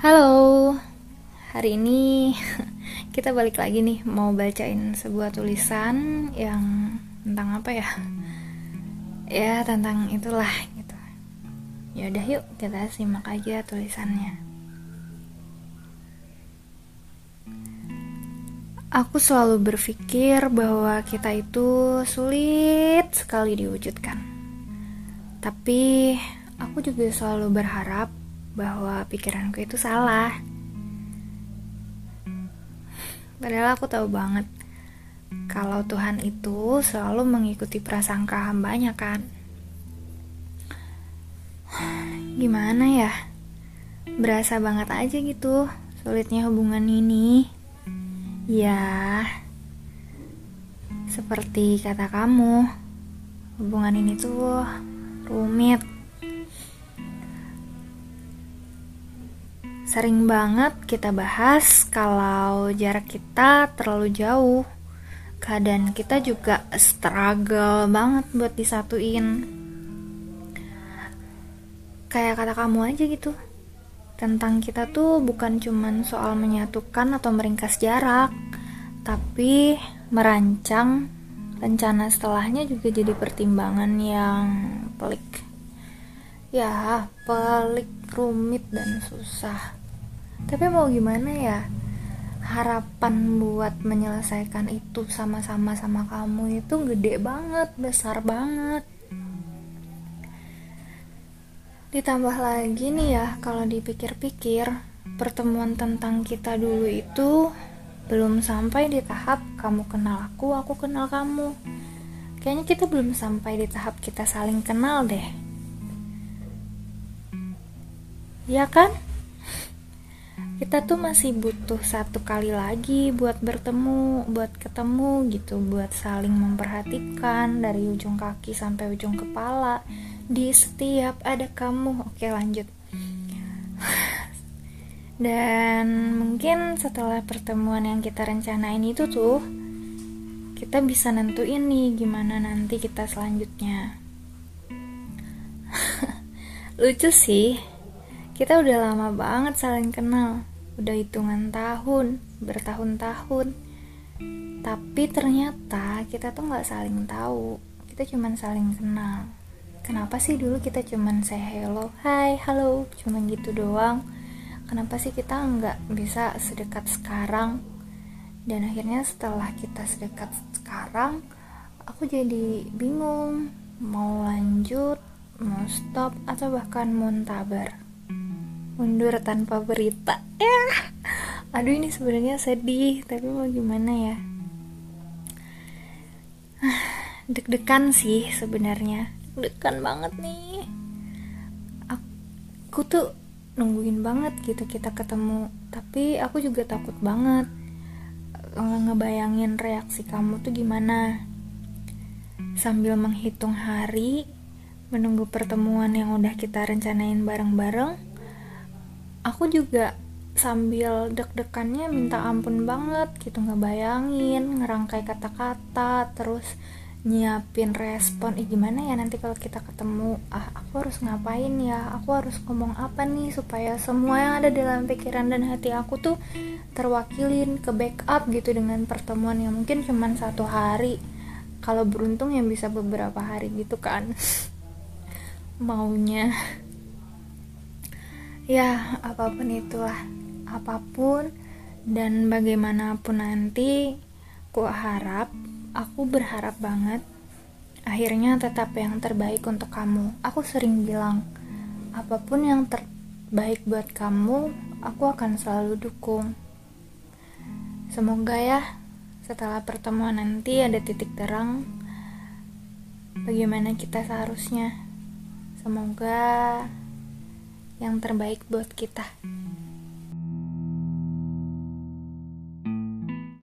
Halo, hari ini kita balik lagi nih mau bacain sebuah tulisan yang tentang apa ya? Ya tentang itulah gitu. Ya udah yuk kita simak aja tulisannya. Aku selalu berpikir bahwa kita itu sulit sekali diwujudkan. Tapi aku juga selalu berharap bahwa pikiranku itu salah. Padahal aku tahu banget kalau Tuhan itu selalu mengikuti prasangka hambanya kan. Gimana ya? Berasa banget aja gitu sulitnya hubungan ini. Ya, seperti kata kamu, hubungan ini tuh rumit. Sering banget kita bahas kalau jarak kita terlalu jauh. Keadaan kita juga struggle banget buat disatuin. Kayak kata kamu aja gitu tentang kita tuh bukan cuman soal menyatukan atau meringkas jarak, tapi merancang rencana setelahnya juga jadi pertimbangan yang pelik. Ya, pelik, rumit, dan susah. Tapi mau gimana ya? Harapan buat menyelesaikan itu sama-sama sama kamu itu gede banget, besar banget Ditambah lagi nih ya, kalau dipikir-pikir, pertemuan tentang kita dulu itu belum sampai di tahap kamu kenal aku, aku kenal kamu. Kayaknya kita belum sampai di tahap kita saling kenal deh. Ya kan? Kita tuh masih butuh satu kali lagi buat bertemu, buat ketemu gitu, buat saling memperhatikan dari ujung kaki sampai ujung kepala. Di setiap ada kamu. Oke lanjut. Dan mungkin setelah pertemuan yang kita rencanain itu tuh kita bisa nentuin nih gimana nanti kita selanjutnya. Lucu sih kita udah lama banget saling kenal. Udah hitungan tahun bertahun-tahun. Tapi ternyata kita tuh nggak saling tahu. Kita cuma saling kenal. Kenapa sih dulu kita cuman say hello hai halo cuman gitu doang? Kenapa sih kita nggak bisa sedekat sekarang? Dan akhirnya setelah kita sedekat sekarang aku jadi bingung mau lanjut mau stop atau bahkan muntabar mundur tanpa berita. Ya. Aduh ini sebenarnya sedih tapi mau gimana ya? Deg-degan sih sebenarnya. Dekan banget nih. Aku tuh nungguin banget gitu kita ketemu tapi aku juga takut banget ngebayangin reaksi kamu tuh gimana. Sambil menghitung hari menunggu pertemuan yang udah kita rencanain bareng-bareng aku juga sambil deg-degannya minta ampun banget gitu ngebayangin ngerangkai kata-kata terus nyiapin respon eh gimana ya nanti kalau kita ketemu? Ah aku harus ngapain ya? Aku harus ngomong apa nih supaya semua yang ada dalam pikiran dan hati aku tuh terwakilin ke backup gitu dengan pertemuan yang mungkin cuma satu hari. Kalau beruntung yang bisa beberapa hari gitu kan. Maunya ya apa pun itulah apa pun dan bagaimanapun nanti ku harap aku berharap banget akhirnya tetap yang terbaik untuk kamu. Aku sering bilang, apa pun yang terbaik buat kamu, aku akan selalu dukung. Semoga ya, setelah pertemuan nanti ada titik terang bagaimana kita seharusnya. Semoga yang terbaik buat kita.